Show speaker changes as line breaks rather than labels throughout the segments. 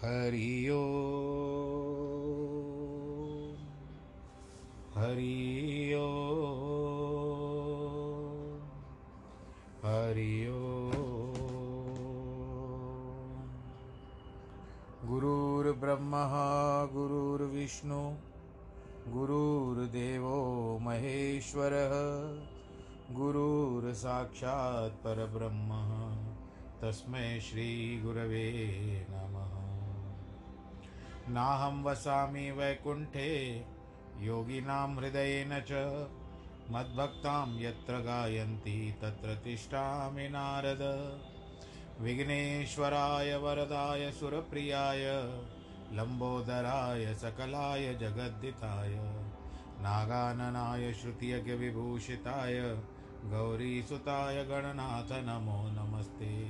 हरि ओ। हरि ओ। हरि ओ। गुरुर्ब्रह्मा गुरुर्विष्णु गुरुर्देवो महेश्वरः गुरुर्साक्षात् परब्रह्म। तस्मै श्रीगुरवे नाहं वसामि वैकुण्ठे, योगिनां हृदयेन च। मद्भक्तां यत्र गायन्ति, तत्र तिष्ठामि नारद। विघ्नेश्वराय वरदाय, सुरप्रियाय, लम्बोदराय, सकलाय, जगद्दिताय। नागाननाय श्रुतियज्ञविभूषिताय गौरीसुताय, गणनाथ नमो नमस्ते।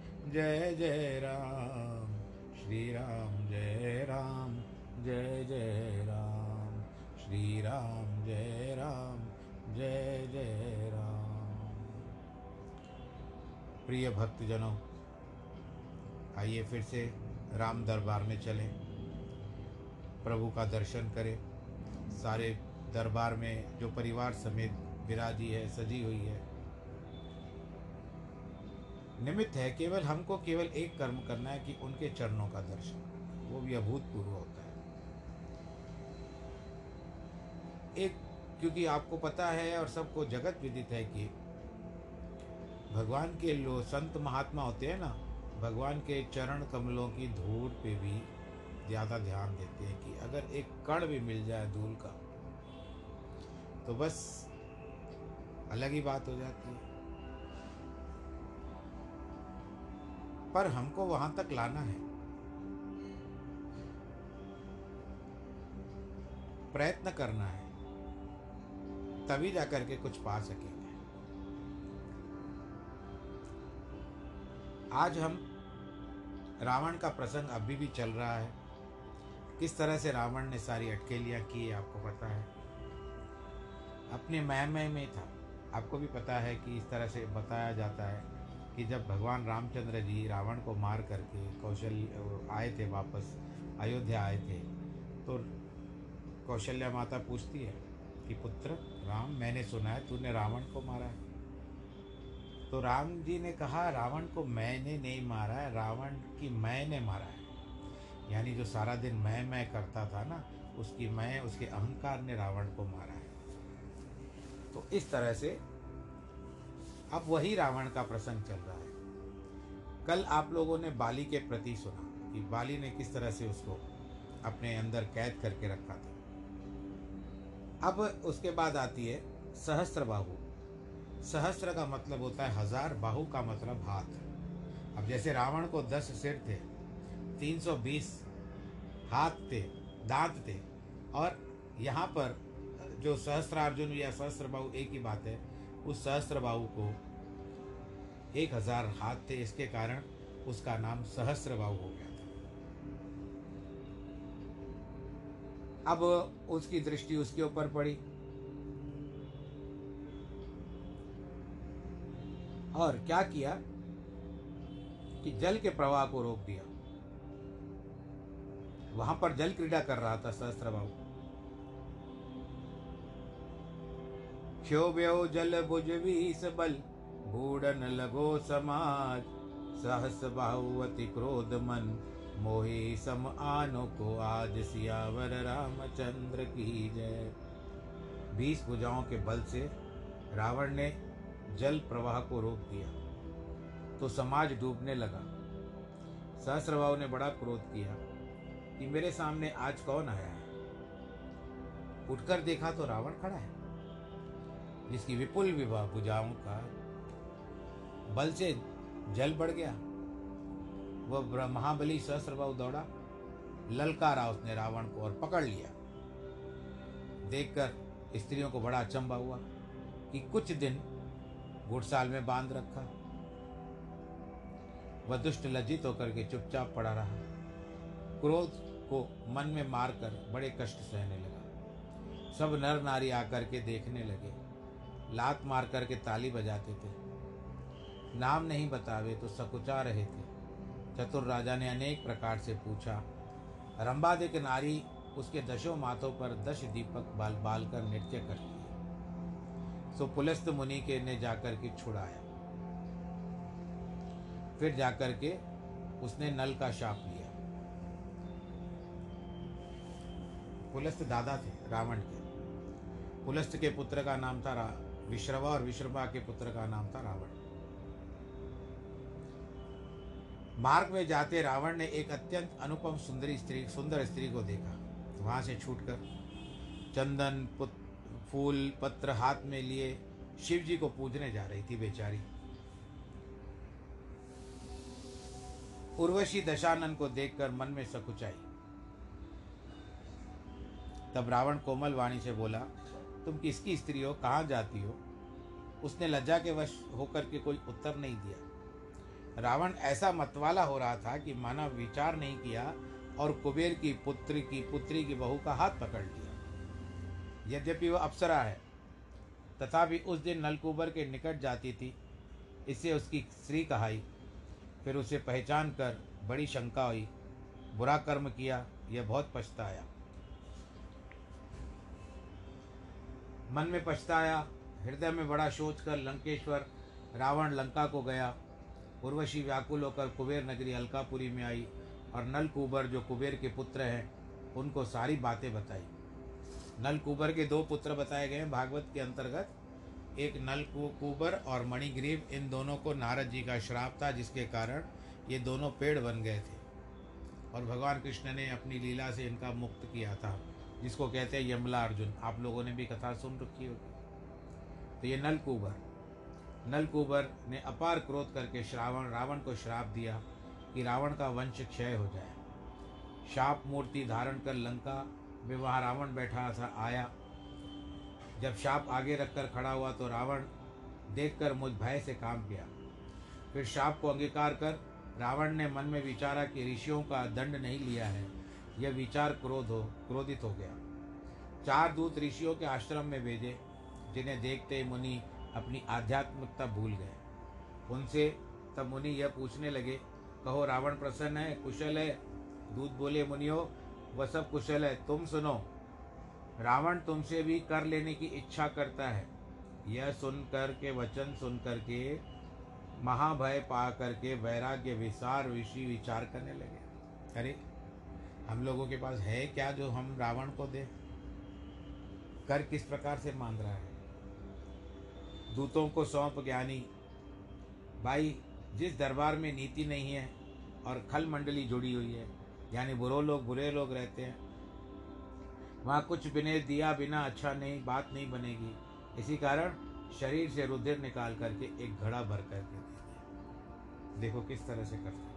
जय जय राम श्री राम जय राम, जय जय राम श्री राम जय राम, जय जय राम। प्रिय भक्तजनों, आइए फिर से राम दरबार में चलें। प्रभु का दर्शन करें। सारे दरबार में जो परिवार समेत विराजी है, सजी हुई है निमित्त है, केवल हमको केवल एक कर्म करना है कि उनके चरणों का दर्शन। वो भी अभूतपूर्व होता है। एक, क्योंकि आपको पता है और सबको जगत विदित है कि भगवान के लो, संत महात्मा होते हैं ना, भगवान के चरण कमलों की धूल पे भी ज़्यादा ध्यान देते हैं कि अगर एक कण भी मिल जाए धूल का तो बस अलग ही बात हो जाती है। पर हमको वहाँ तक लाना है। प्रयत्न करना है, तभी जा करके कुछ पा सकेंगे। आज हम रावण का प्रसंग अभी भी चल रहा है। किस तरह से रावण ने सारी अटकेलियाँ की आपको पता है? अपने मय में था। आपको भी पता है कि इस तरह से बताया जाता है। कि जब भगवान रामचंद्र जी रावण को मार करके कौशल आए थे वापस, अयोध्या आए थे तो कौशल्या माता पूछती है कि, पुत्र, राम, मैंने सुना है तूने रावण को मारा है। तो राम जी ने कहा, रावण को मैंने नहीं मारा है, रावण की मैंने मारा है। यानी जो सारा दिन मैं मैं करता था ना, उसकी मैं, उसके अहंकार ने रावण को मारा है। तो इस तरह से अब वही रावण का प्रसंग चल रहा है। कल आप लोगों ने बाली के प्रति सुना कि बाली ने किस तरह से उसको अपने अंदर कैद करके रखा था। अब उसके बाद आती है सहस्त्र बाहु। सहस्त्र का मतलब होता है हज़ार, बाहु का मतलब हाथ। अब जैसे रावण को दस सिर थे, तीन सौ बीस हाथ थे, दांत थे, और यहाँ पर जो सहस्त्रार्जुन या सहस्त्र बाहु एक ही बात है उस सहस्त्रबाहु को एक हज़ार हाथ थे, इसके कारण उसका नाम सहस्त्रबाहु हो गया था। अब उसकी दृष्टि उसके ऊपर पड़ी। और क्या किया कि जल के प्रवाह को रोक दिया। वहाँ पर जल क्रीड़ा कर रहा था सहस्त्र बाहू जल बल, बूढ़न लगो समाज। सहस बाहुवती क्रोध मन, मोहि सम आनो को आज सियावर रामचंद्र की जय। बीस भुजाओं के बल से रावण ने जल प्रवाह को रोक दिया तो समाज डूबने लगा। सहस्रभाव ने बड़ा क्रोध किया कि मेरे सामने आज कौन आया है? उठकर देखा तो रावण खड़ा है। जिसकी विपुल विवाह भुजाओं का बल से जल बढ़ गया। वह महाबली सहस्रभाव दौड़ा। ललकारा उसने रावण को और पकड़ लिया। देखकर स्त्रियों को बड़ा अचंबा हुआ कि कुछ दिन घुड़साल में बाँध रखा। वह दुष्ट लज्जित होकर के चुपचाप पड़ा रहा। क्रोध को मन में मारकर बड़े कष्ट सहने लगा। सब नर नारी आकर के देखने लगे। लात मार करके ताली बजाते थे। नाम नहीं बतावे तो सकुचा रहे थे। चतुर राजा ने अनेक प्रकार से पूछा रंबादिक नारी उसके दशों माथों पर दश दीपक बाल बाल कर नृत्य करती है। सो पुलस्त मुनि के ने जाकर के छुड़ाया। फिर जाकर के उसने नल का शाप लिया। पुलस्त दादा थे, रावण के। पुलस्त के पुत्र का नाम था विश्रवा और विश्रवा के पुत्र का नाम था रावण। मार्ग में जाते रावण ने एक अत्यंत अनुपम सुंदरी स्त्री सुंदर स्त्री को देखा। वहाँ से छूटकर चंदन पुत, फूल पत्र हाथ में लिए शिव जी को पूजने जा रही थी बेचारी। उर्वशी दशानन को देखकर मन में सकुचाई। तब रावण कोमल वाणी से बोला तुम किसकी स्त्री हो? कहाँ जाती हो? उसने लज्जा के वश होकर के कोई उत्तर नहीं दिया। रावण ऐसा मतवाला हो रहा था कि माना विचार नहीं किया और कुबेर की पुत्री की पुत्री की बहू का हाथ पकड़ लिया। यद्यपि वह अप्सरा है, तथापि उस दिन नलकुबर के निकट जाती थी। इससे उसकी स्त्री कहाई। फिर उसे पहचान कर बड़ी शंका हुई। बुरा कर्म किया, यह बहुत पछताया। मन में पछताया, हृदय में बड़ा सोच कर लंकेश्वर रावण लंका को गया। उर्वशी व्याकुल होकर कुबेर नगरी अलकापुरी में आई और नल कुबर जो कुबेर के पुत्र हैं, उनको सारी बातें बताई। नल कुबर के दो पुत्र बताए गए भागवत के अंतर्गत। एक नल कुबर और मणिग्रीव, इन दोनों को नारद जी का श्राप था, जिसके कारण ये दोनों पेड़ बन गए थे। और भगवान कृष्ण ने अपनी लीला से इनका मुक्त किया था। जिसको कहते हैं यमला अर्जुन। आप लोगों ने भी कथा सुन रखी होगी। तो ये नलकूबर। नलकूबर ने अपार क्रोध करके श्रावण, रावण को श्राप दिया कि रावण का वंश क्षय हो जाए। शाप मूर्ति धारण कर लंका में वहाँ रावण बैठा था, आया। जब शाप आगे रखकर खड़ा हुआ तो रावण देखकर मुझ भय से काम किया। फिर शाप को अंगीकार कर रावण ने मन में विचारा कि ऋषियों का दंड नहीं लिया है। यह विचार क्रोध हो, क्रोधित हो गया। चार दूत ऋषियों के आश्रम में भेजे, जिन्हें देखते मुनि अपनी आध्यात्मिकता भूल गए। उनसे तब मुनि यह पूछने लगे, कहो, रावण प्रसन्न है, कुशल है? दूध बोले, मुनियो, वह सब कुशल है, तुम सुनो। रावण तुमसे भी कर लेने की इच्छा करता है। यह सुनकर के वचन सुन करके, महाभय पा करके वैराग्य विसार विषय विचार करने लगे। अरे हम लोगों के पास है क्या जो हम रावण को दे? कर किस प्रकार से मान रहा है? दूतों को सौंप ज्ञानी। भाई, जिस दरबार में नीति नहीं है और खल मंडली जुड़ी हुई है, यानी बुरो लोग बुरे लोग रहते हैं, वहाँ कुछ बिने दिया बिना अच्छा नहीं, बात नहीं बनेगी। इसी कारण शरीर से रुधिर निकाल करके एक घड़ा भर करके देखो किस तरह से करते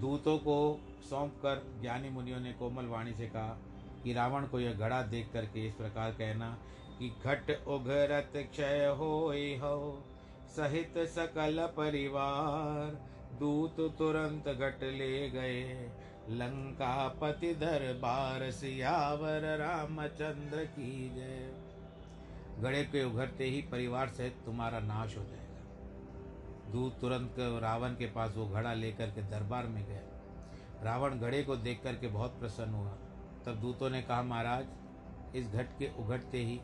दूतों को सौंप कर ज्ञानी मुनियों ने कोमल वाणी से कहा कि रावण को यह घड़ा देख करके इस प्रकार कहना कि घट उघरत क्षय हो, सहित सकल परिवार दूत तुरंत घट ले गए। लंकापति दरबार सियावर रामचंद्र की जय। घड़े के उघरते ही परिवार सहित तुम्हारा नाश हो जाएगा। दूत तुरंत रावण के पास वो घड़ा लेकर के दरबार में गया। रावण घड़े को देख करके बहुत प्रसन्न हुआ। तब दूतों ने कहा, महाराज, इस घट के उघटते ही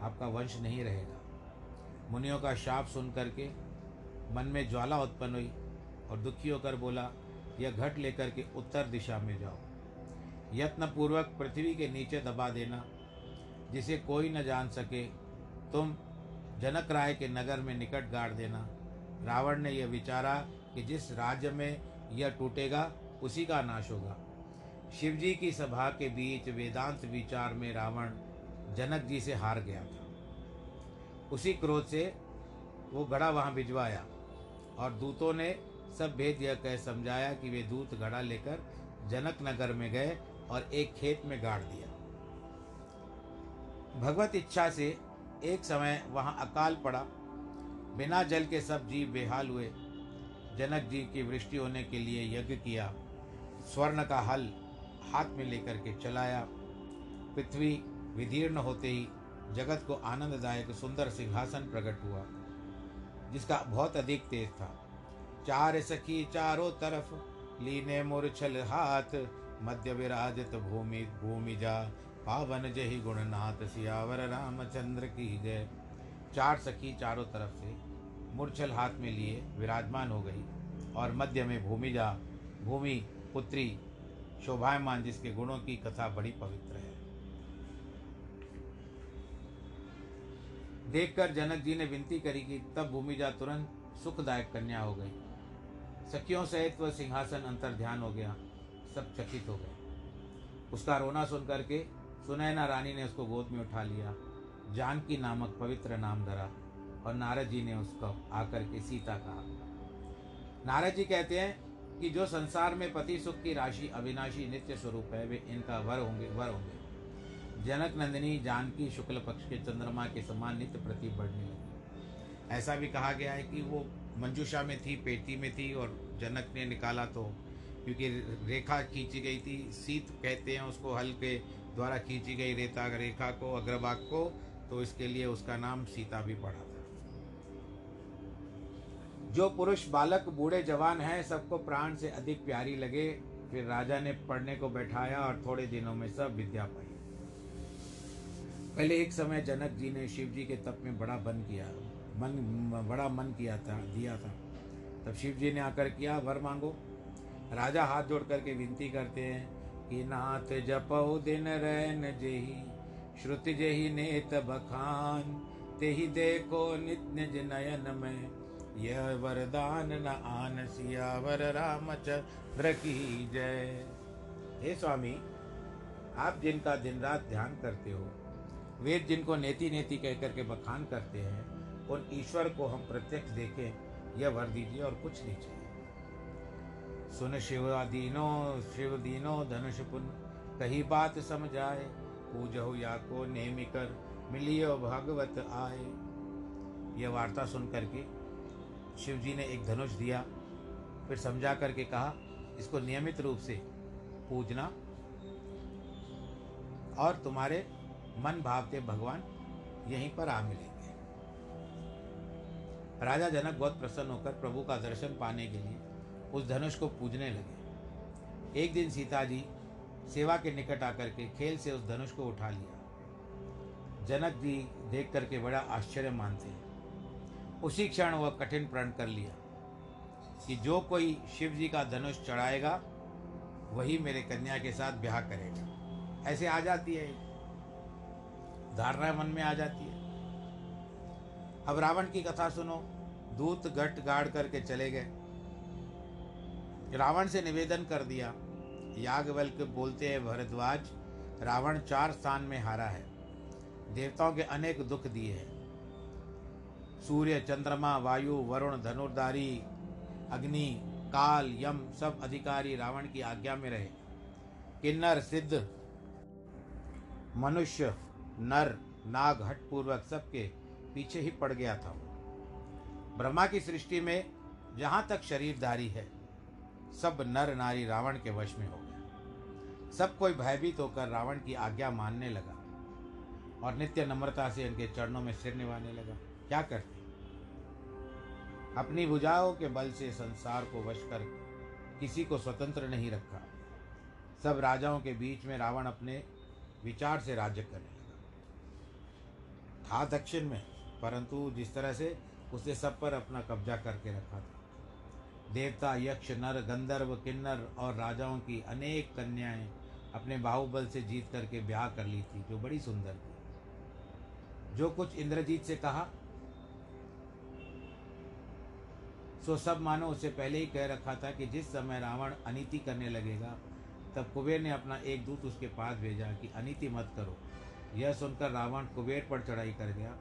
आपका वंश नहीं रहेगा। मुनियों का शाप सुन करके मन में ज्वाला उत्पन्न हुई और दुखी होकर बोला, यह घट लेकर के उत्तर दिशा में जाओ। यत्न पूर्वक पृथ्वी के नीचे दबा देना, जिसे कोई न जान सके। तुम जनक राय के नगर में निकट गाड़ देना। रावण ने यह विचारा कि जिस राज्य में यह टूटेगा उसी का नाश होगा। शिवजी की सभा के बीच वेदांत विचार में रावण जनक जी से हार गया था। उसी क्रोध से वो घड़ा वहाँ भिजवाया और दूतों ने सब भेद यह कह समझाया कि वे दूत घड़ा लेकर जनक नगर में गए और एक खेत में गाड़ दिया। भगवत इच्छा से एक समय वहाँ अकाल पड़ा। बिना जल के सब जीव बेहाल हुए। जनक जी की वृष्टि होने के लिए यज्ञ किया। स्वर्ण का हल हाथ में लेकर के चलाया। पृथ्वी विदीर्ण होते ही जगत को आनंददायक सुंदर सिंहासन प्रकट हुआ, जिसका बहुत अधिक तेज था। चार सखी चारों तरफ़ लीने मूर्छल हाथ, मध्य विराजित भूमि भूमि जा। पावन जही गुणनाथ सियावर रामचंद्र की जय। चार सखी चारों तरफ़ से मूर्छल हाथ में लिए विराजमान हो गई और मध्य में भूमि जा। भूमि पुत्री शोभायमान, जिसके गुणों की कथा बड़ी पवित्र है। देखकर जनक जी ने विनती करी कि तब भूमिजा तुरंत सुखदायक कन्या हो गई। सखियों सहित वह सिंहासन अंतर ध्यान हो गया, सब चकित हो गए। उसका रोना सुन करके सुनैना रानी ने उसको गोद में उठा लिया। जानकी नामक पवित्र नाम धरा और नारद जी ने उसको आकर के सीता कहा। नारद जी कहते हैं कि जो संसार में पति सुख की राशि अविनाशी नित्य स्वरूप है, वे इनका वर होंगे वर होंगे। जनक नंदिनी जानकी शुक्ल पक्ष के चंद्रमा के समान नित्य प्रति बढ़ने लगी। ऐसा भी कहा गया है कि वो मंजूषा में थी, पेटी में थी और जनक ने निकाला तो क्योंकि रेखा खींची गई थी, सीत कहते हैं उसको, हल के द्वारा खींची गई रेता, रेखा को, अग्रभाग को तो इसके लिए उसका नाम सीता भी पड़ा। जो पुरुष बालक बूढ़े जवान हैं, सबको प्राण से अधिक प्यारी लगे। फिर राजा ने पढ़ने को बैठाया और थोड़े दिनों में सब विद्या पाई। पहले एक समय जनक जी ने शिव जी के तप में बड़ा बन किया, मन, बड़ा मन किया था, दिया था। तब शिव जी ने आकर किया, वर मांगो। राजा हाथ जोड़ करके विनती करते हैं, कि नाथ जपो दिन रैन जेही, श्रुति जेही नेत बखान ते ही देखो नित्य नयन में यह वरदान न आन सियावर रामचंद्र की जय। हे स्वामी, आप जिनका दिन रात ध्यान करते हो वेद जिनको नेति नेति कह करके बखान करते हैं, उन ईश्वर को हम प्रत्यक्ष देखें, यह वर दीजिए और कुछ नहीं चाहिए। सुन शिव दीनो शिव दीनो धनुष पुन, कही बात समझाए पूजो या को नेमि कर, मिलियो भगवत आए। यह वार्ता सुन करके शिव जी ने एक धनुष दिया, फिर समझा करके कहा, इसको नियमित रूप से पूजना और तुम्हारे मन भावते भगवान यहीं पर आ मिलेंगे। राजा जनक बहुत प्रसन्न होकर प्रभु का दर्शन पाने के लिए उस धनुष को पूजने लगे। एक दिन सीता जी सेवा के निकट आकर के खेल से उस धनुष को उठा लिया। जनक जी देख करके बड़ा आश्चर्य मानते हैं। उसी क्षण वह कठिन प्रण कर लिया कि जो कोई शिव जी का धनुष चढ़ाएगा, वही मेरे कन्या के साथ ब्याह करेगा। ऐसे आ जाती है। धारणा मन में आ जाती है। अब रावण की कथा सुनो। दूत घट गाड़ करके चले गए। रावण से निवेदन कर दिया, यागवल्क बोलते हैं, भरद्वाज, रावण चार स्थान में हारा है। देवताओं के अनेक दुख दिए हैं। सूर्य, चंद्रमा, वायु, वरुण, धनुर्धारी, अग्नि, काल, यम, सब अधिकारी रावण की आज्ञा में रहे। किन्नर, सिद्ध, मनुष्य, नर, नाग हट पूर्वक सबके पीछे ही पड़ गया था। ब्रह्मा की सृष्टि में जहाँ तक शरीरधारी है, सब नर, नारी रावण के वश में हो गए सब कोई भयभीत होकर रावण की आज्ञा मानने लगा और नित्य नम्रता से उनके चरणों में सिर निभाने लगा। क्या करते? अपनी भुजाओं के बल से संसार को वश कर किसी को स्वतंत्र नहीं रखा। सब राजाओं के बीच में रावण अपने विचार से राज्य करने लगा। था दक्षिण में, परंतु जिस तरह से उसने सब पर अपना कब्जा करके रखा था। देवता, यक्ष, नर, गंधर्व, किन्नर और राजाओं की अनेक कन्याएँ अपने बाहुबल से जीत करके ब्याह कर ली थी, जो बड़ी सुंदर थी। जो कुछ इंद्रजीत से कहा सो सब मानो उससे पहले ही कह रखा था कि जिस समय रावण अनिति करने लगेगा, तब कुबेर ने अपना एक दूत उसके पास भेजा कि अनिति मत करो। यह सुनकर रावण कुबेर पर चढ़ाई कर गया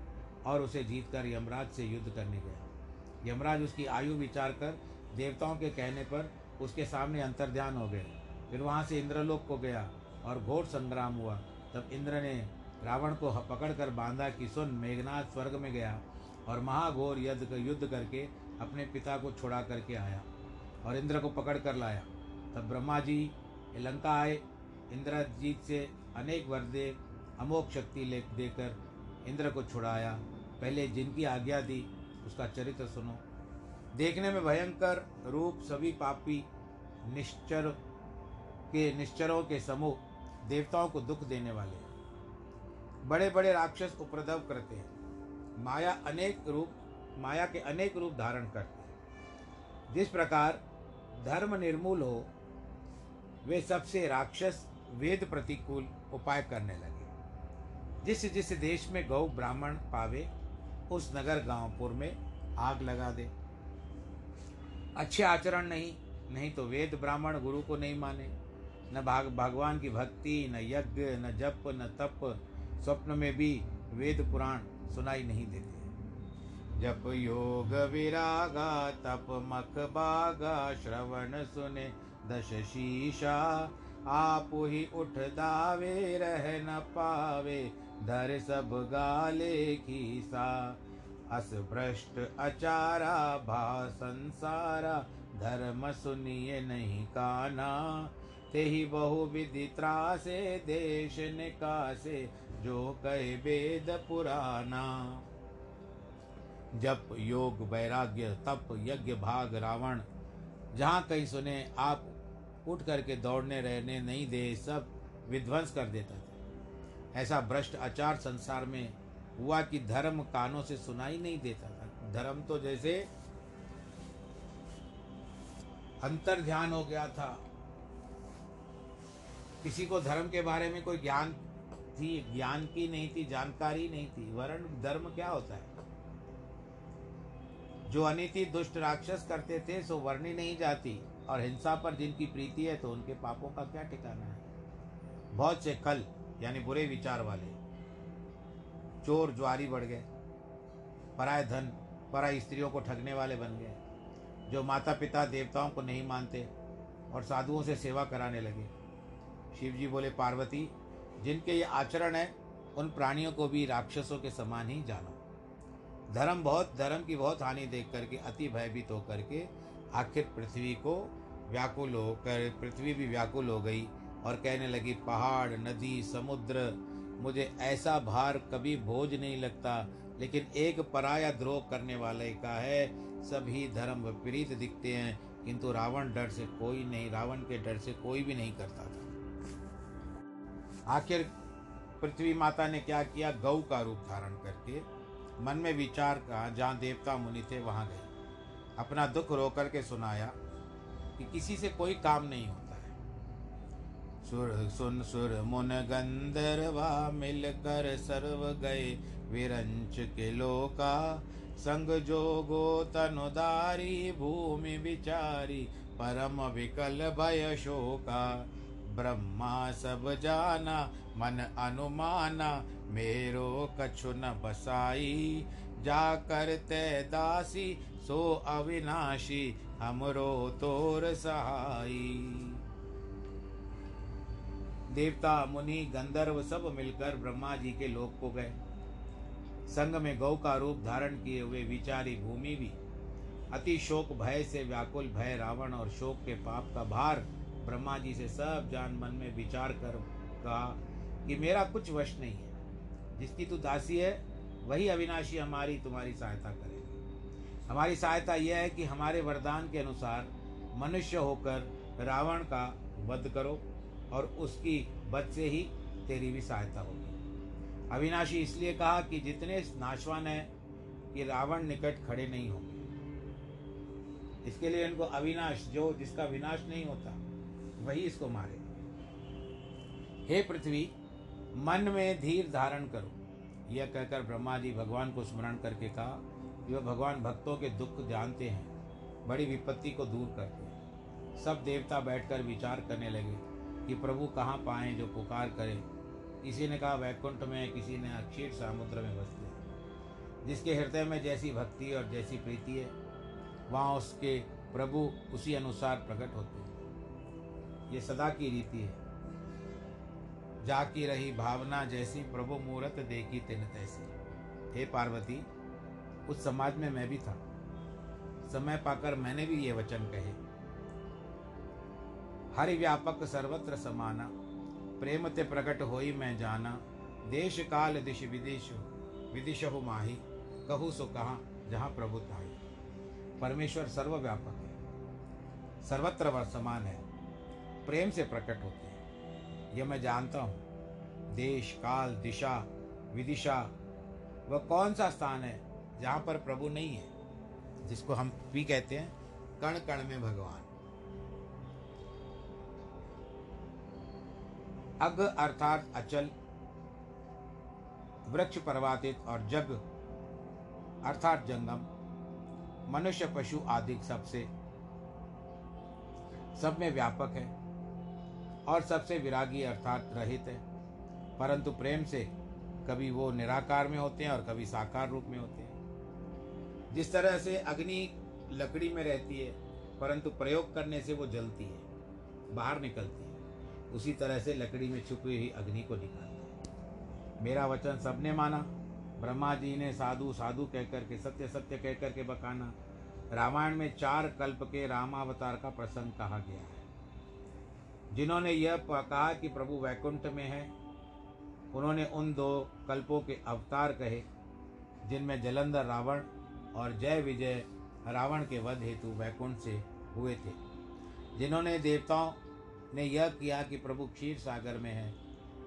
और उसे जीतकर यमराज से युद्ध करने गया। यमराज उसकी आयु विचार कर देवताओं के कहने पर उसके सामने अंतर्ध्यान हो गए। फिर वहाँ से इंद्रलोक को गया और घोर संग्राम हुआ। तब इंद्र ने रावण को पकड़कर बांधा कि सुन मेघनाथ स्वर्ग में गया और महाघोर युद्ध युद्ध करके अपने पिता को छुड़ा करके आया और इंद्र को पकड़ कर लाया। तब ब्रह्मा जी लंका आए। इंद्रजीत से अनेक वर दे अमोक शक्ति ले, देकर इंद्र को छुड़ाया। पहले जिनकी आज्ञा दी, उसका चरित्र सुनो। देखने में भयंकर रूप सभी पापी निश्चर के, निश्चरों के समूह देवताओं को दुख देने वाले बड़े बड़े राक्षस उपद्रव करते हैं। माया अनेक रूप माया के अनेक रूप धारण करते हैं। जिस प्रकार धर्म निर्मूल हो, वे सबसे राक्षस, वेद प्रतिकूल उपाय करने लगे। जिस जिस देश में गौ ब्राह्मण पावे, उस नगर गांवपुर में आग लगा दे। अच्छे आचरण नहीं नहीं तो वेद ब्राह्मण गुरु को नहीं माने। न भाग, भगवान की भक्ति, न यज्ञ, न जप, न तप, स्वप्न में भी वेद पुराण सुनाई नहीं देते। जप योग विरागा, तप मख बागा, श्रवण सुने दश शीशा। आप ही उठ दावे, रह न पावे, धर सब गाले खीसा अस भ्रष्ट अचारा, भा संसारा, धर्म सुनिए नहीं काना। ते ही बहु विधि त्रासे, देश निकासे, जो कहे वेद पुराना। जप, योग, वैराग्य, तप, यज्ञ, भाग, रावण, जहाँ कहीं सुने, आप उठ करके दौड़ने, रहने नहीं दे, सब विध्वंस कर देता था। ऐसा भ्रष्ट आचार संसार में हुआ कि धर्म कानों से सुनाई नहीं देता था। धर्म तो जैसे अंतर ध्यान हो गया था। किसी को धर्म के बारे में कोई ज्ञान थी, ज्ञान की नहीं थी, जानकारी नहीं थी। वर्ण, धर्म क्या होता है? जो अनिति दुष्ट राक्षस करते थे, सो वर्णी नहीं जाती। और हिंसा पर जिनकी प्रीति है तो उनके पापों का क्या ठिकाना है? बहुत से कल यानी बुरे विचार वाले। चोर ज्वारी बढ़ गए। पराय धन, पराय स्त्रियों को ठगने वाले बन गए। जो माता पिता देवताओं को नहीं मानते और साधुओं से सेवा कराने लगे। शिव जी बोले, पार्वती, जिनके ये आचरण है, उन प्राणियों को भी राक्षसों के समान ही जानो। धर्म बहुत, धर्म की बहुत हानि देख करके, अति भयभीत होकर के आखिर पृथ्वी को व्याकुल होकर पृथ्वी भी व्याकुल हो गई और कहने लगी, पहाड़, नदी, समुद्र, मुझे ऐसा भार कभी बोझ नहीं लगता, लेकिन एक पराया द्रोह करने वाले का है। सभी धर्म विपरीत दिखते हैं, किंतु रावण डर से कोई नहीं, रावण के डर से कोई भी नहीं करता था। आखिर पृथ्वी माता ने क्या किया? गऊ का रूप धारण करके मन में विचार का, जहाँ देवता मुनि थे, वहाँ गए अपना दुख रो करके सुनाया कि किसी से कोई काम नहीं होता है। सुर, सुन, सुर, मुन गंधर्वा मिलकर सर्व गए विरंच के लोका। संग जोगो तनुदारी, भूमि विचारी, परम विकल भय शोका। ब्रह्मा सब जाना, मन अनुमाना, मेरो कछु न बसाई। जा करते दासी, सो अविनाशी, हमरो तोर सहाई। देवता, मुनि, गंधर्व सब मिलकर ब्रह्मा जी के लोक को गए। संग में गौ का रूप धारण किए हुए विचारी भूमि भी। अति शोक, भय से व्याकुल, भय रावण और शोक के पाप का भार ब्रह्मा जी से सब जान मन में विचार कर कहा कि मेरा कुछ वश नहीं है। जिसकी तू दासी है, वही अविनाशी हमारी तुम्हारी सहायता करेगा। हमारी सहायता यह है कि हमारे वरदान के अनुसार मनुष्य होकर रावण का वध करो और उसकी वध से ही तेरी भी सहायता होगी। अविनाशी इसलिए कहा कि जितने नाशवान हैं कि रावण निकट खड़े नहीं होंगे। इसके लिए इनको अविनाश, जो जिसका विनाश नहीं होता वही इसको मारे। हे पृथ्वी, मन में धीर धारण करो। यह कहकर ब्रह्मा जी भगवान को स्मरण करके कहा कि वह भगवान भक्तों के दुख जानते हैं, बड़ी विपत्ति को दूर करते हैं। सब देवता बैठकर विचार करने लगे कि प्रभु कहाँ पाए जो पुकार करें। किसी ने कहा, वैकुंठ में किसी ने अक्षीर समुद्र में बसते हैं जिसके हृदय में जैसी भक्ति और जैसी प्रीति है, वहाँ उसके प्रभु उसी अनुसार प्रकट होते हैं। ये सदा की रीति है। जाकी रही भावना जैसी प्रभु मूर्त देखी तिन तैसी। हे पार्वती, उस समाज में मैं भी था। समय पाकर मैंने भी ये वचन कहे। हरि व्यापक सर्वत्र समाना, प्रेम ते प्रकट होई मैं जाना। देश काल दिश विदेश विदिश हो माही, कहू सो कहा जहाँ प्रभु ताई परमेश्वर सर्वव्यापक है। सर्वत्र समान है। प्रेम से प्रकट होते हैं। यह मैं जानता हूँ। देश, काल, दिशा, विदिशा, वह कौन सा स्थान है जहाँ पर प्रभु नहीं है, जिसको हम भी कहते हैं कण कण में भगवान। अग अर्थात अचल, वृक्ष पर्वातित और जग, अर्थात जंगम, मनुष्य, पशु आदि सबसे, सब में व्यापक है। और सबसे विरागी अर्थात रहित है। परंतु प्रेम से कभी वो निराकार में होते हैं और कभी साकार रूप में होते हैं। जिस तरह से अग्नि लकड़ी में रहती है, परंतु प्रयोग करने से वो जलती है, बाहर निकलती है। उसी तरह से लकड़ी में छुपी हुई अग्नि को निकालता है। मेरा वचन सबने माना। ब्रह्मा जी ने साधु साधु कहकर के, सत्य सत्य कहकर के बकाना। रामायण में चार कल्प के रामावतार का प्रसंग कहा गया है। जिन्होंने यह कहा कि प्रभु वैकुंठ में है, उन्होंने उन दो कल्पों के अवतार कहे, जिनमें जलंधर रावण और जय विजय रावण के वध हेतु वैकुंठ से हुए थे। जिन्होंने देवताओं ने यह किया कि प्रभु क्षीर सागर में है,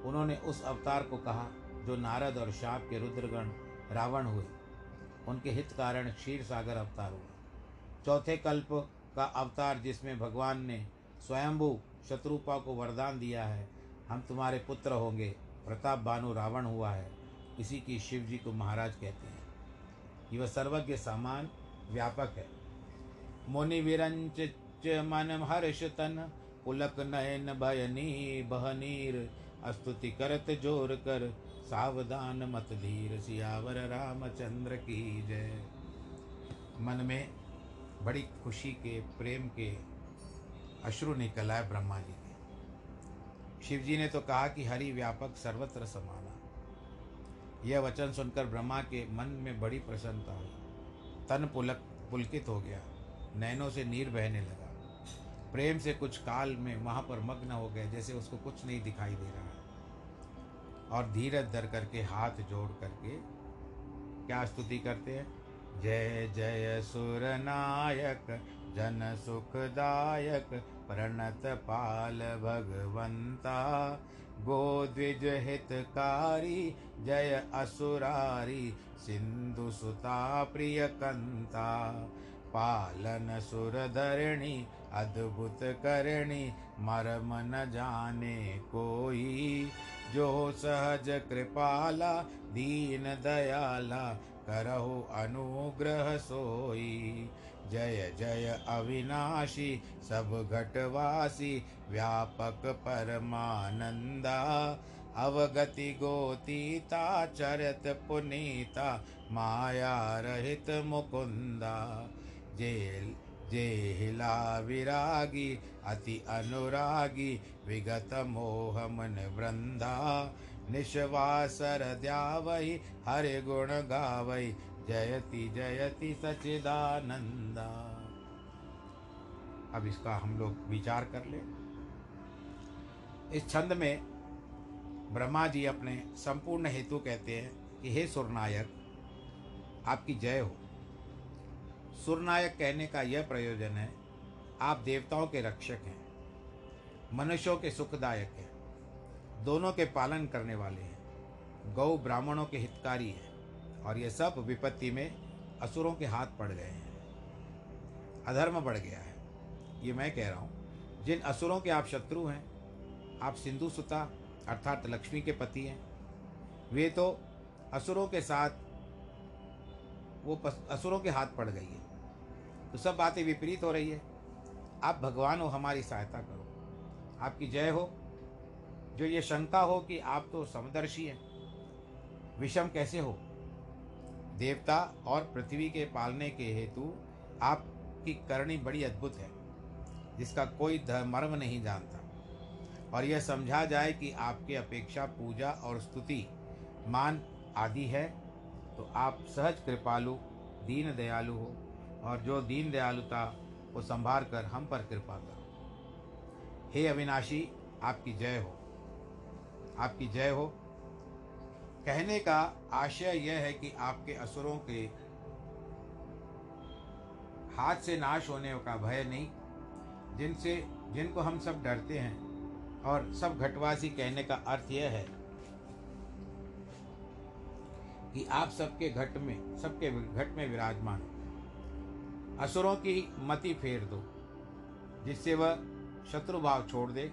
उन्होंने उस अवतार को कहा, जो नारद और शाप के रुद्रगण रावण हुए। उनके हित कारण क्षीर सागर अवतार हुआ। चौथे कल्प का अवतार जिसमें भगवान ने स्वयंभू शत्रुपा को वरदान दिया है। हम तुम्हारे पुत्र होंगे। प्रताप भानु रावण हुआ है। इसी की शिव जी को महाराज कहते हैं। यह सर्वज्ञ सामान व्यापक है। मुनि विरंच मन हर्ष तन, पुलक नयन भयनी बहनीर स्तुति करत ज़ोर कर, सावधान मत धीर, सियावर रामचंद्र की जय। मन में बड़ी खुशी के, प्रेम के अश्रु निकल आए ब्रह्मा जी के। शिव जी ने तो कहा कि हरि व्यापक सर्वत्र समाना। यह वचन सुनकर ब्रह्मा के मन में बड़ी प्रसन्नता हुई तन पुलक पुलकित हो गया। नैनों से नीर बहने लगा। प्रेम से कुछ काल में वहाँ पर मग्न हो गए, जैसे उसको कुछ नहीं दिखाई दे रहा है। और धीरज धर करके हाथ जोड़ करके क्या स्तुति करते हैं? जय जय सुर नायक जन सुखदायक प्रणत पाल भगवंता। गोद्विज हितकारी जय असुरारी सिंधु सुता प्रिय कंता। पालन सुर धरणी अद्भुत करणी मरम न जाने कोई। जो सहज कृपाला, दीन दयाला करहु अनुग्रह सोई जय जय अविनाशी, सब घटवासी, व्यापक परमानंदा। अवगति गोतीता, चरत पुनीता, माया रहित मुकुंदा। जेल, जेहिला विरागी, अति अनुरागी, विगत मोह मन वृंदा। निश्वासर द्यावही हरे गुण गावई जयति जयति सचिदानंदा अब इसका हम लोग विचार कर ले। इस छंद में ब्रह्मा जी अपने संपूर्ण हेतु कहते हैं कि, हे सुरनायक, आपकी जय हो। सुरनायक कहने का यह प्रयोजन है, आप देवताओं के रक्षक हैं, मनुष्यों के सुखदायक हैं। दोनों के पालन करने वाले हैं। गौ ब्राह्मणों के हितकारी हैं और ये सब विपत्ति में असुरों के हाथ पड़ गए हैं। अधर्म बढ़ गया है। ये मैं कह रहा हूँ, जिन असुरों के आप शत्रु हैं, आप सिंधु सुता अर्थात लक्ष्मी के पति हैं। वे तो असुरों के साथ, वो असुरों के हाथ पड़ गई है। तो सब बातें विपरीत हो रही है। आप भगवान हो, हमारी सहायता करो। आपकी जय हो जो ये शंका हो कि आप तो समदर्शी हैं, विषम कैसे हो? देवता और पृथ्वी के पालने के हेतु आपकी करणी बड़ी अद्भुत है, जिसका कोई मर्म नहीं जानता। और यह समझा जाए कि आपके अपेक्षा पूजा और स्तुति मान आदि है तो आप सहज कृपालु दीन दयालु हो, और जो दीन दयालुता को संभार कर हम पर कृपा करो। हे अविनाशी, आपकी जय हो। आपकी जय हो। कहने का आशय यह है कि आपके असुरों के हाथ से नाश होने का भय नहीं, जिनसे, जिनको हम सब डरते हैं, और सब घटवासी कहने का अर्थ यह है कि आप सबके घट में, सबके घट में विराजमान असुरों की मति फेर दो, जिससे वह शत्रुभाव छोड़ दे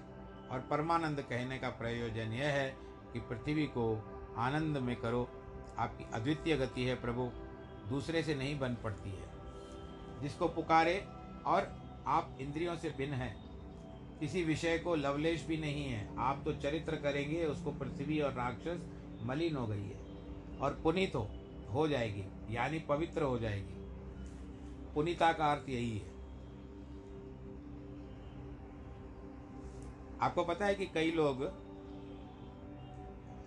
और परमानंद कहने का प्रयोजन यह है कि पृथ्वी को आनंद में करो। आपकी अद्वितीय गति है प्रभु। दूसरे से नहीं बन पड़ती है। जिसको पुकारे और आप इंद्रियों से भिन्न हैं, किसी विषय को लवलेश भी नहीं है। आप तो चरित्र करेंगे, उसको पृथ्वी और राक्षस मलिन हो गई है और पुनीत हो हो जाएगी, यानी पवित्र हो जाएगी। पुनीता का अर्थ यही है। आपको पता है कि कई लोग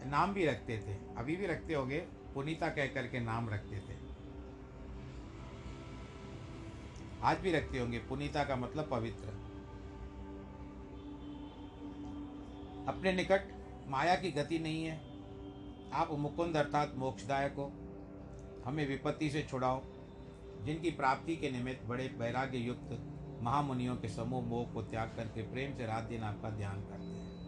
नाम भी रखते थे, अभी भी रखते होंगे, पुनीता कह करके नाम रखते थे। आज भी रखते होंगे, पुनीता का मतलब पवित्र। अपने निकट माया की गति नहीं है। आप मुकुंद अर्थात मोक्षदायक हो। हमें विपत्ति से छुड़ाओ। जिनकी प्राप्ति के निमित्त बड़े वैराग्य युक्त महामुनियों के समूह मोह को त्याग करके प्रेम से रात दिन आपका ध्यान करते हैं।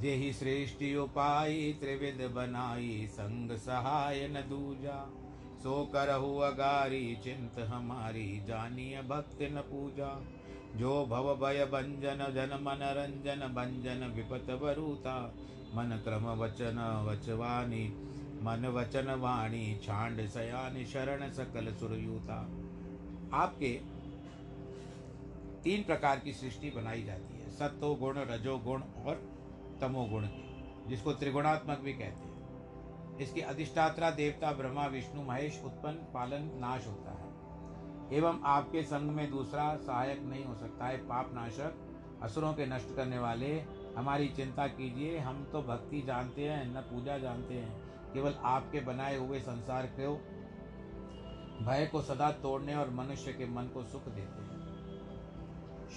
जे ही श्रेष्ठी उपाय त्रिविध बनाई, संग सहाय न दूजा। सो करहु अगारी, चिंत हमारी, जानिय भक्त न पूजा। जो भव भय भंजन, जन मन रंजन, भंजन विपत वरुता। मन क्रम वचन वचवानी मन वचन वाणी, छांड सयानी, शरण सकल सुरयूता। आपके तीन प्रकार की सृष्टि बनाई जाती है। सत्व गुण रजोगुण और तमो गुण की जिसको त्रिगुणात्मक भी कहते हैं। इसकी अधिष्ठात्रा, देवता, ब्रह्मा, विष्णु, महेश, उत्पन्न, पालन, नाश होता है। एवं आपके संग में दूसरा सहायक नहीं हो सकता है, पाप नाशक, असुरों के नष्ट करने वाले। हमारी चिंता कीजिए, हम तो भक्ति जानते हैं, न पूजा जानते हैं। केवल आपके बनाए हुए संसार को भय को सदा तोड़ने और मनुष्य के मन को सुख देते हैं।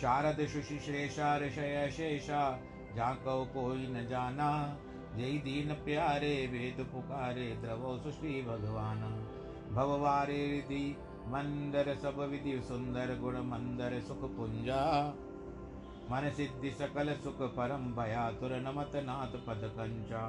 शारद शुशि श्रेषा ऋषय शेषा जाको कोई न जाना जय दीन प्यारे वेद पुकारे द्रवो सुश्री भगवान। भववारे रिधि मंदर सब विधि सुंदर गुण मंदर सुख पुंजा। मन सिद्धि सकल सुख परम भया तुर नमत नाथ पद कंचा।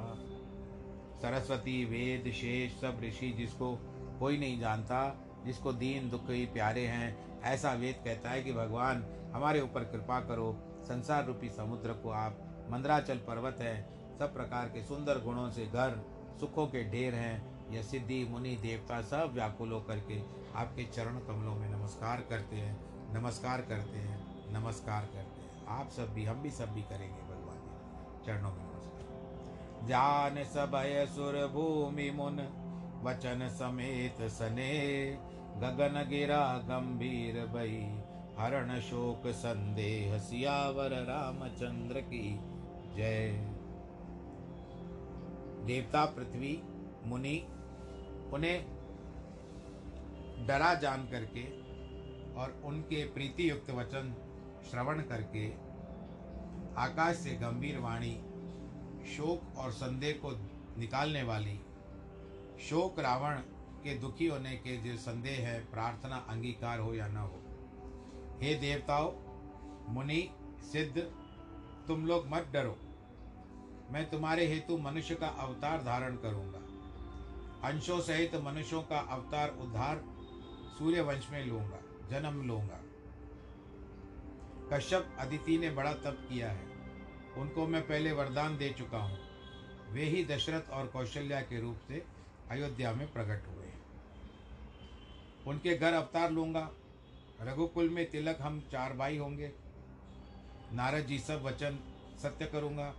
सरस्वती वेद शेष सब ऋषि जिसको कोई नहीं जानता जिसको दीन, दुख, प्यारे हैं, ऐसा वेद कहता है कि भगवान, हमारे ऊपर कृपा करो। संसार रूपी समुद्र को आप, मंदराचल पर्वत है, सब प्रकार के सुंदर गुणों से घर, सुखों के ढेर हैं यह सिद्धि, मुनि, देवता, सब व्याकुल होकर के आपके चरण कमलों में नमस्कार करते हैं, नमस्कार करते हैं, नमस्कार करते हैं। आप सब भी, हम भी सब भी करेंगे भगवान जी, चरणों में नमस्कार। जान सबय सुर भूमि मुन, वचन समेत सने गगन गिरा गंभीर भई हरण शोक संदेह सियावर रामचंद्र की जय। देवता पृथ्वी, मुनि, उन्हें डरा जान करके और उनके प्रीति युक्त वचन श्रवण करके आकाश से गंभीर वाणी, शोक और संदेह को निकालने वाली शोक रावण के दुखी होने के जो संदेह है, प्रार्थना अंगीकार हो या न हो। हे देवताओं, मुनि, सिद्ध, तुम लोग मत डरो। मैं तुम्हारे हेतु मनुष्य का अवतार धारण करूँगा। अंशों सहित मनुष्यों का अवतार उद्धार सूर्य वंश में लूँगा, जन्म लूँगा। कश्यप अदिति ने बड़ा तप किया है। उनको मैं पहले वरदान दे चुका हूँ। वे ही दशरथ और कौशल्या के रूप से अयोध्या में प्रकट हुए। उनके घर अवतार लूँगा। रघुकुल में तिलक हम चार भाई होंगे। नारद जी सब वचन सत्य करूँगा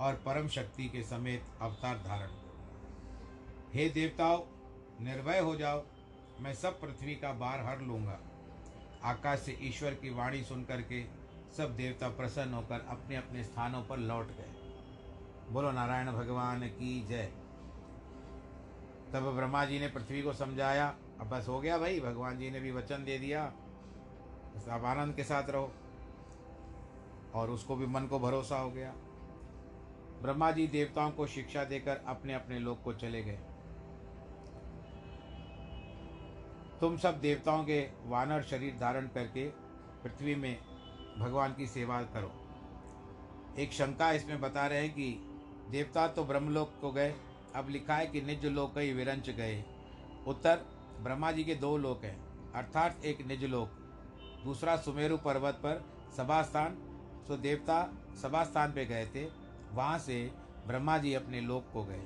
और परम शक्ति के समेत अवतार धारण करूँगा। हे देवताओं, निर्भय हो जाओ। मैं सब पृथ्वी का बार हर लूँगा। आकाश से ईश्वर की वाणी सुन करके सब देवता प्रसन्न होकर अपने अपने स्थानों पर लौट गए। बोलो, नारायण भगवान की जय। तब ब्रह्मा जी ने पृथ्वी को समझाया अब बस हो गया भाई, भगवान जी ने भी वचन दे दिया। बस आप आनंद के साथ रहो। और उसको भी मन को भरोसा हो गया। ब्रह्मा जी देवताओं को शिक्षा देकर अपने अपने लोग को चले गए। तुम सब देवताओं के वानर शरीर धारण करके पृथ्वी में भगवान की सेवा करो। एक शंका इसमें बता रहे हैं कि देवता तो ब्रह्मलोक को गए, अब लिखा है कि निज लोक ही विरंच गए। उत्तर ब्रह्मा जी के दो लोक हैं, अर्थात एक निज लोक, दूसरा सुमेरु पर्वत पर सभा स्थान सो देवता सभा स्थान पे गए थे, वहाँ से ब्रह्मा जी अपने लोक को गए।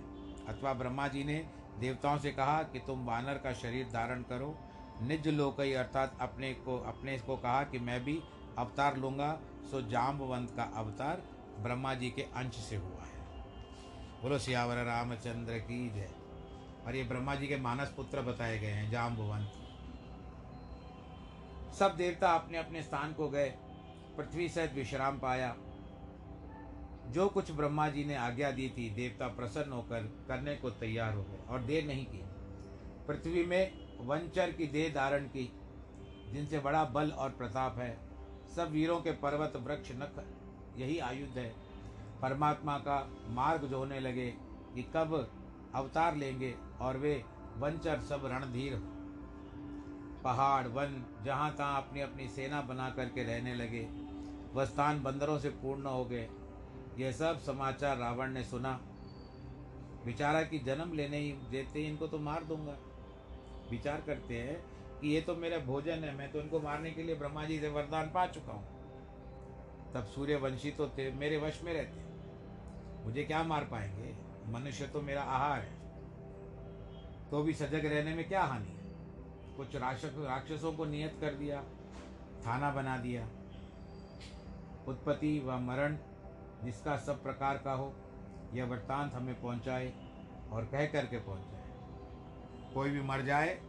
अथवा ब्रह्मा जी ने देवताओं से कहा कि तुम वानर का शरीर धारण करो, निज लोक ही अर्थात अपने को अपने को कहा कि मैं भी अवतार लूँगा, सो जाम्बवंत का अवतार ब्रह्मा जी के अंश से हुआ है। बोलो, सियावर रामचंद्र की जय। और ये ब्रह्मा जी के मानस पुत्र बताए गए हैं, जाम जाम्बवंत सब देवता अपने अपने स्थान को गए, पृथ्वी सहित विश्राम पाया। जो कुछ ब्रह्मा जी ने आज्ञा दी थी, देवता प्रसन्न होकर करने को तैयार हो गए और देर नहीं की। पृथ्वी में वंचर की देह धारण की, जिनसे बड़ा बल और प्रताप है, सब वीरों के पर्वत वृक्ष नख, यही आयुध है। परमात्मा का मार्ग जो होने लगे कि कब अवतार लेंगे और वे वंचर सब रणधीर पहाड़, वन, जहाँ तहाँ अपनी अपनी सेना बना करके रहने लगे। वह स्थान बंदरों से पूर्ण हो गए। यह सब समाचार रावण ने सुना। विचारा कि जन्म लेने ही देते ही इनको तो मार दूँगा। विचार करते हैं कि ये तो मेरा भोजन है, मैं तो इनको मारने के लिए ब्रह्मा जी से वरदान पा चुका हूँ। तब सूर्यवंशी तो थे मेरे वश में रहते मुझे क्या मार पाएँगे? मनुष्य तो मेरा आहार है। तो भी सजग रहने में क्या हानि है? कुछ राक्षस, राक्षसों को नियत कर दिया, थाना बना दिया। उत्पत्ति व मरण जिसका सब प्रकार का हो, यह वृत्तांत हमें पहुँचाए और कह करके पहुँचाए। कोई भी मर जाए,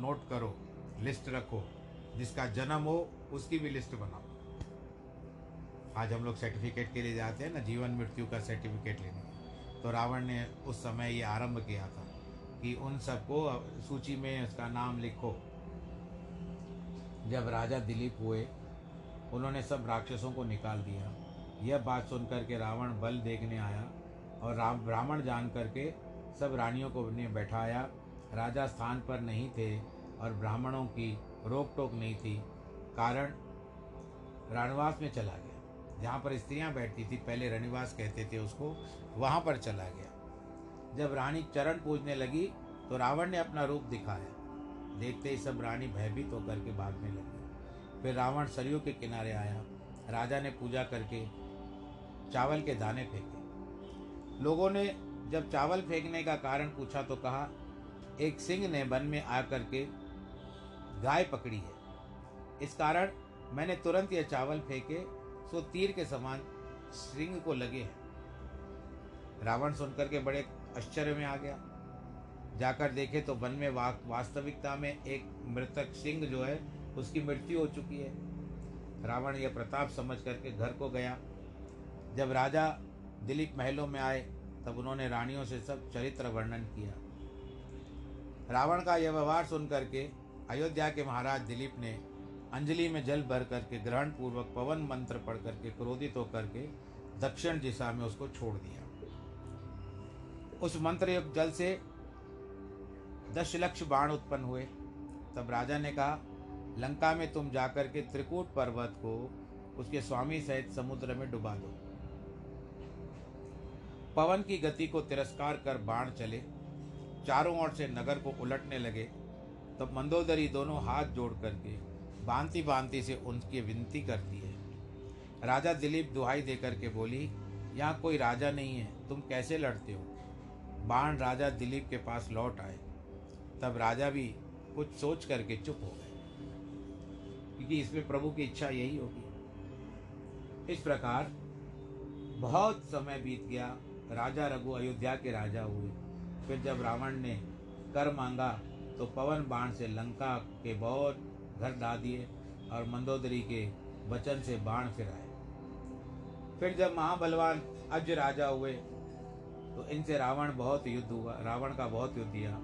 नोट करो, लिस्ट रखो। जिसका जन्म हो, उसकी भी लिस्ट बनाओ। आज हम लोग सर्टिफिकेट के लिए जाते हैं ना, जीवन मृत्यु का सर्टिफिकेट लेने। तो रावण ने उस समय ये आरंभ किया था। कि उन सबको सूची में उसका नाम लिखो। जब राजा दिलीप हुए, उन्होंने सब राक्षसों को निकाल दिया। यह बात सुनकर के रावण बल देखने आया और राम ब्राह्मण जान करके सब रानियों को ने बैठाया। राजा स्थान पर नहीं थे और ब्राह्मणों की रोक टोक नहीं थी, कारण रणवास में चला गया। जहाँ पर स्त्रियाँ बैठती थी, पहले रणिवास कहते थे उसको, वहाँ पर चला गया। जब रानी चरण पूजने लगी तो रावण ने अपना रूप दिखाया। देखते ही सब रानी भयभीत होकर के भागने लगी। फिर रावण सरयू के किनारे आया। राजा ने पूजा करके चावल के दाने फेंके। लोगों ने जब चावल फेंकने का कारण पूछा तो कहा, एक सिंह ने वन में आकर के गाय पकड़ी है। इस कारण मैंने तुरंत यह चावल फेंके, सो तीर के समान सिंह को लगे हैं। रावण सुनकर के बड़े आश्चर्य में आ गया। जाकर देखे तो वन में वा, वास्तविकता में एक मृतक सिंह जो है उसकी मृत्यु हो चुकी है। रावण यह प्रताप समझ करके घर को गया। जब राजा दिलीप महलों में आए तब उन्होंने रानियों से सब चरित्र वर्णन किया। रावण का यह व्यवहार सुन करके अयोध्या के महाराज दिलीप ने अंजलि में जल भर करके ग्रहण पूर्वक पवन मंत्र पढ़ करके क्रोधित होकर के दक्षिण दिशा में उसको छोड़ दिया। उस मंत्र युक्त जल से दश लक्ष बाण उत्पन्न हुए। तब राजा ने कहा, लंका में तुम जाकर के त्रिकूट पर्वत को उसके स्वामी सहित समुद्र में डुबा दो। पवन की गति को तिरस्कार कर बाण चले। चारों ओर से नगर को उलटने लगे। तब मंदोदरी दोनों हाथ जोड़ करके बांति बांति से उनकी विनती करती है। राजा दिलीप दुहाई देकर के बोली, यहाँ कोई राजा नहीं है, तुम कैसे लड़ते हो? बाण राजा दिलीप के पास लौट आए। तब राजा भी कुछ सोच करके चुप हो गए। क्योंकि इसमें प्रभु की इच्छा यही होगी। इस प्रकार बहुत समय बीत गया। राजा रघु अयोध्या के राजा हुए। फिर जब रावण ने कर मांगा तो पवन बाण से लंका के बहुत घर डा दिए और मंदोदरी के वचन से बाण फिराए। फिर जब महाबलवान अज राजा हुए तो इनसे रावण बहुत युद्ध हुआ, रावण का बहुत युद्ध किया।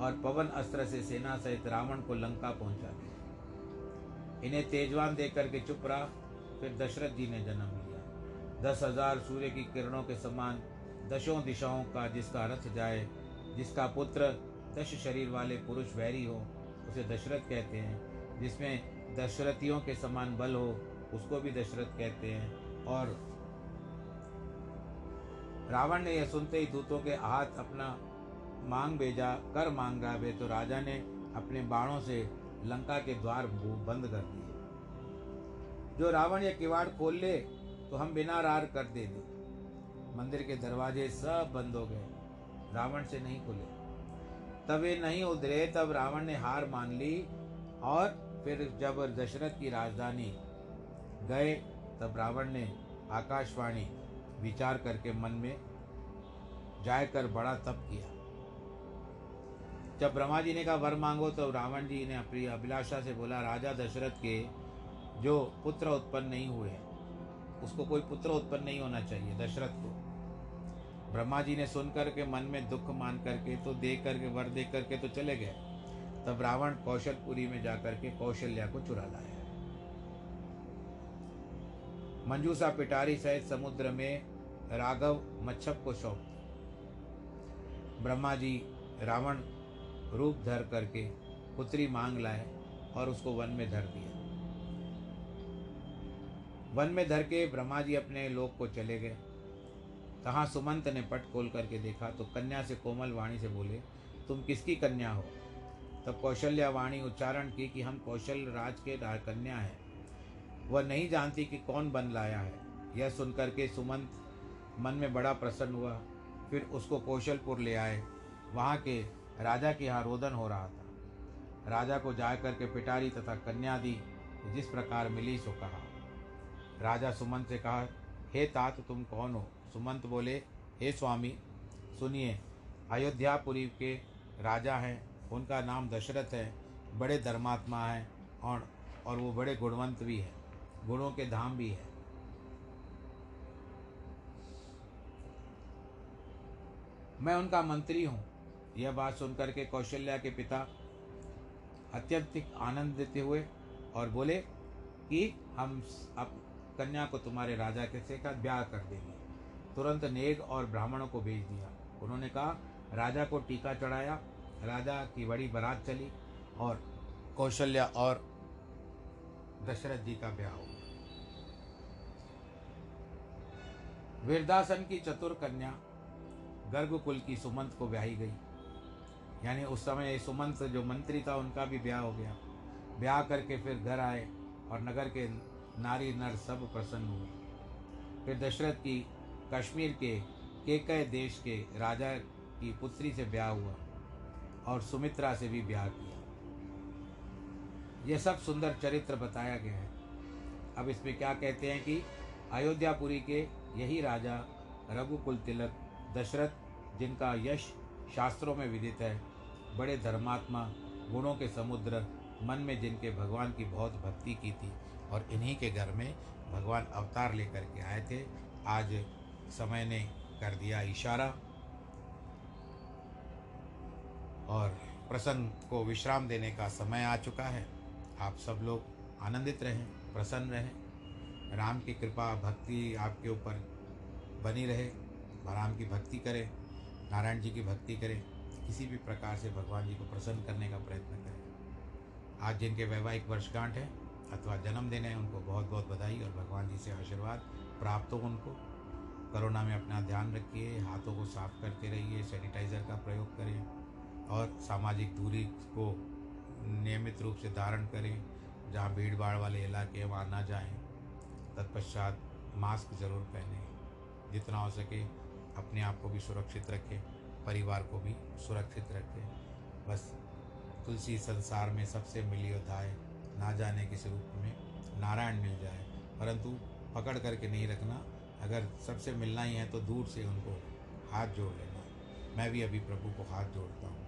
और पवन अस्त्र से सेना सहित रावण को लंका पहुँचा दिया। इन्हें तेजवान देख करके चुप रहा, फिर दशरथ जी ने जन्म लिया। दस हज़ार सूर्य की किरणों के समान दशों दिशाओं का जिसका रथ जाए, जिसका पुत्र दश शरीर वाले पुरुष वैरी हो, उसे दशरथ कहते हैं। जिसमें दशरथियों के समान बल हो, उसको भी दशरथ कहते हैं। और रावण ने यह सुनते ही दूतों के हाथ अपना मांग भेजा, कर मांगा वे तो राजा ने अपने बाणों से लंका के द्वार बंद कर दिए। जो रावण ये किवाड़ खोल ले तो हम बिना रार कर दे दे। मंदिर के दरवाजे सब बंद हो गए। रावण से नहीं खुले। तब वे नहीं उधरे तब रावण ने हार मान ली और फिर जब दशरथ की राजधानी गए, तब रावण ने आकाशवाणी विचार करके मन में जाकर बड़ा तप किया। जब ब्रह्मा जी ने कहा, वर मांगो तो रावण जी ने अपनी अभिलाषा से बोला, राजा दशरथ के जो पुत्र उत्पन्न नहीं हुए उसको कोई पुत्र उत्पन्न नहीं होना चाहिए, दशरथ को। ब्रह्मा जी ने सुनकर के मन में दुख मान करके तो दे करके, वर दे करके तो चले गए। तब रावण कौशलपुरी में जाकर के कौशल्या को चुरा लाया। मंजूसा पिटारी सहित समुद्र में राघव मच्छप को सौंप। ब्रह्मा जी रावण रूप धर करके पुत्री मांग लाए और उसको वन में धर दिया। वन में धर के ब्रह्मा जी अपने लोक को चले गए। कहाँ सुमंत ने पट खोल करके देखा तो कन्या से कोमल वाणी से बोले, तुम किसकी कन्या हो? तब कौशल्या वाणी उच्चारण की कि हम कौशल राज के कन्या हैं। वह नहीं जानती कि कौन बन लाया है। यह सुनकर के सुमंत मन में बड़ा प्रसन्न हुआ। फिर उसको कौशलपुर ले आए। वहाँ के राजा के यहाँ रोदन हो रहा था। राजा को जा करके पिटारी तथा कन्या दी जिस प्रकार मिली सो कहा। राजा सुमंत से कहा, हे तात, तुम कौन हो? सुमंत बोले, हे स्वामी, सुनिए, अयोध्यापुरी के राजा हैं। उनका नाम दशरथ है, बड़े धर्मात्मा हैं और और वो बड़े गुणवंत भी हैं। गुणों के धाम भी है। मैं उनका मंत्री हूँ। यह बात सुनकर के कौशल्या के पिता अत्यधिक देते हुए और बोले कि हम अब कन्या को तुम्हारे राजा के से ब्याह कर देंगे। तुरंत नेग और ब्राह्मणों को भेज दिया। उन्होंने कहा, राजा को टीका चढ़ाया। राजा की बड़ी बारात चली और कौशल्या और दशरथ जी का ब्याह हुआ। वीरदासन की चतुर कन्या गर्ग कुल की सुमंत को ब्याही गई। यानी उस समय सुमंत जो मंत्री था, उनका भी ब्याह हो गया। ब्याह करके फिर घर आए और नगर के नारी नर सब प्रसन्न हुए। फिर दशरथ की कश्मीर के केकय देश के राजा की पुत्री से ब्याह हुआ और सुमित्रा से भी ब्याह किया। यह सब सुंदर चरित्र बताया गया है। अब इसमें क्या कहते हैं कि अयोध्यापुरी के यही राजा रघुकुल तिलक दशरथ, जिनका यश शास्त्रों में विदित है, बड़े धर्मात्मा, गुणों के समुद्र, मन में जिनके भगवान की बहुत भक्ति की थी और इन्हीं के घर में भगवान अवतार लेकर के आए थे, आज समय ने कर दिया इशारा। और प्रसंग को विश्राम देने का समय आ चुका है। आप सब लोग आनंदित रहें, प्रसन्न रहें। राम की कृपा, भक्ति आपके ऊपर बनी रहे। राम की भक्ति करें, नारायण जी की भक्ति करें, किसी भी प्रकार से भगवान जी को प्रसन्न करने का प्रयत्न करें। आज जिनके वैवाहिक वर्षगांठ है अथवा जन्मदिन है, उनको बहुत बहुत बधाई और भगवान जी से आशीर्वाद प्राप्त हो उनको। कोरोना में अपना ध्यान रखिए, हाथों को साफ़ करते रहिए, सैनिटाइज़र का प्रयोग करें और सामाजिक दूरी को नियमित रूप से धारण करें, जहाँ भीड़ भाड़ वाले इलाके हैं वहाँ ना जाएँ। तत्पश्चात मास्क ज़रूर पहने। जितना हो सके अपने आप को भी सुरक्षित रखें, परिवार को भी सुरक्षित रखें। बस तुलसी संसार में सबसे मिली है ना जाने किस रूप में नारायण मिल जाए। परंतु पकड़ करके नहीं रखना, अगर सबसे मिलना ही है तो दूर से उनको हाथ जोड़ लेना। मैं भी अभी प्रभु को हाथ जोड़ता हूँ।